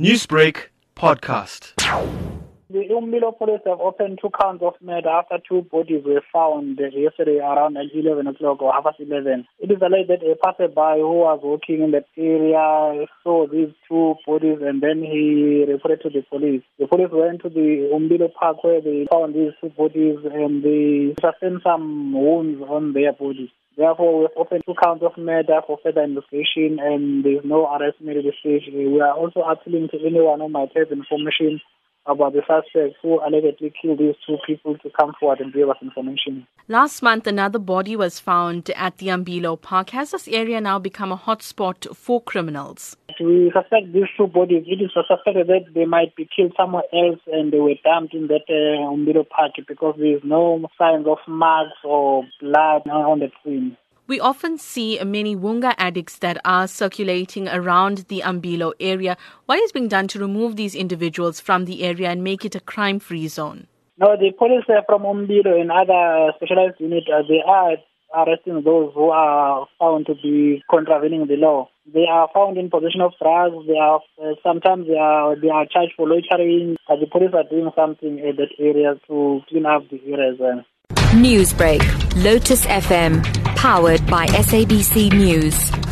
Newsbreak podcast. The Umbilo police have opened two counts of murder after two bodies were found yesterday around 11 o'clock or half past 11. It is alleged that a passerby who was walking in that area saw these two bodies and then he reported to the police. The police went to the Umbilo Park where they found these two bodies and they sustained some wounds on their bodies. Therefore, we've opened two counts of murder for further investigation and there's no arrest made at this stage. We are also appealing to anyone who might have information about the suspects who allegedly killed these two people to come forward and give us information. Last month, another body was found at the Umbilo Park. Has this area now become a hotspot for criminals? We suspect these two bodies. It is suspected that they might be killed somewhere else and they were dumped in that uh, Umbilo Park because there is no signs of marks or blood on the scene. We often see many Wunga addicts that are circulating around the Umbilo area. What is being done to remove these individuals from the area and make it a crime free zone? No, the police uh, from Umbilo and other specialized units, uh, they are arresting those who are found to be contravening the law. They are found in possession of drugs. They are uh, sometimes they are they are charged for loitering. But the police are doing something in that area to clean up the area as well. Newsbreak, Lotus FM, powered by SABC News.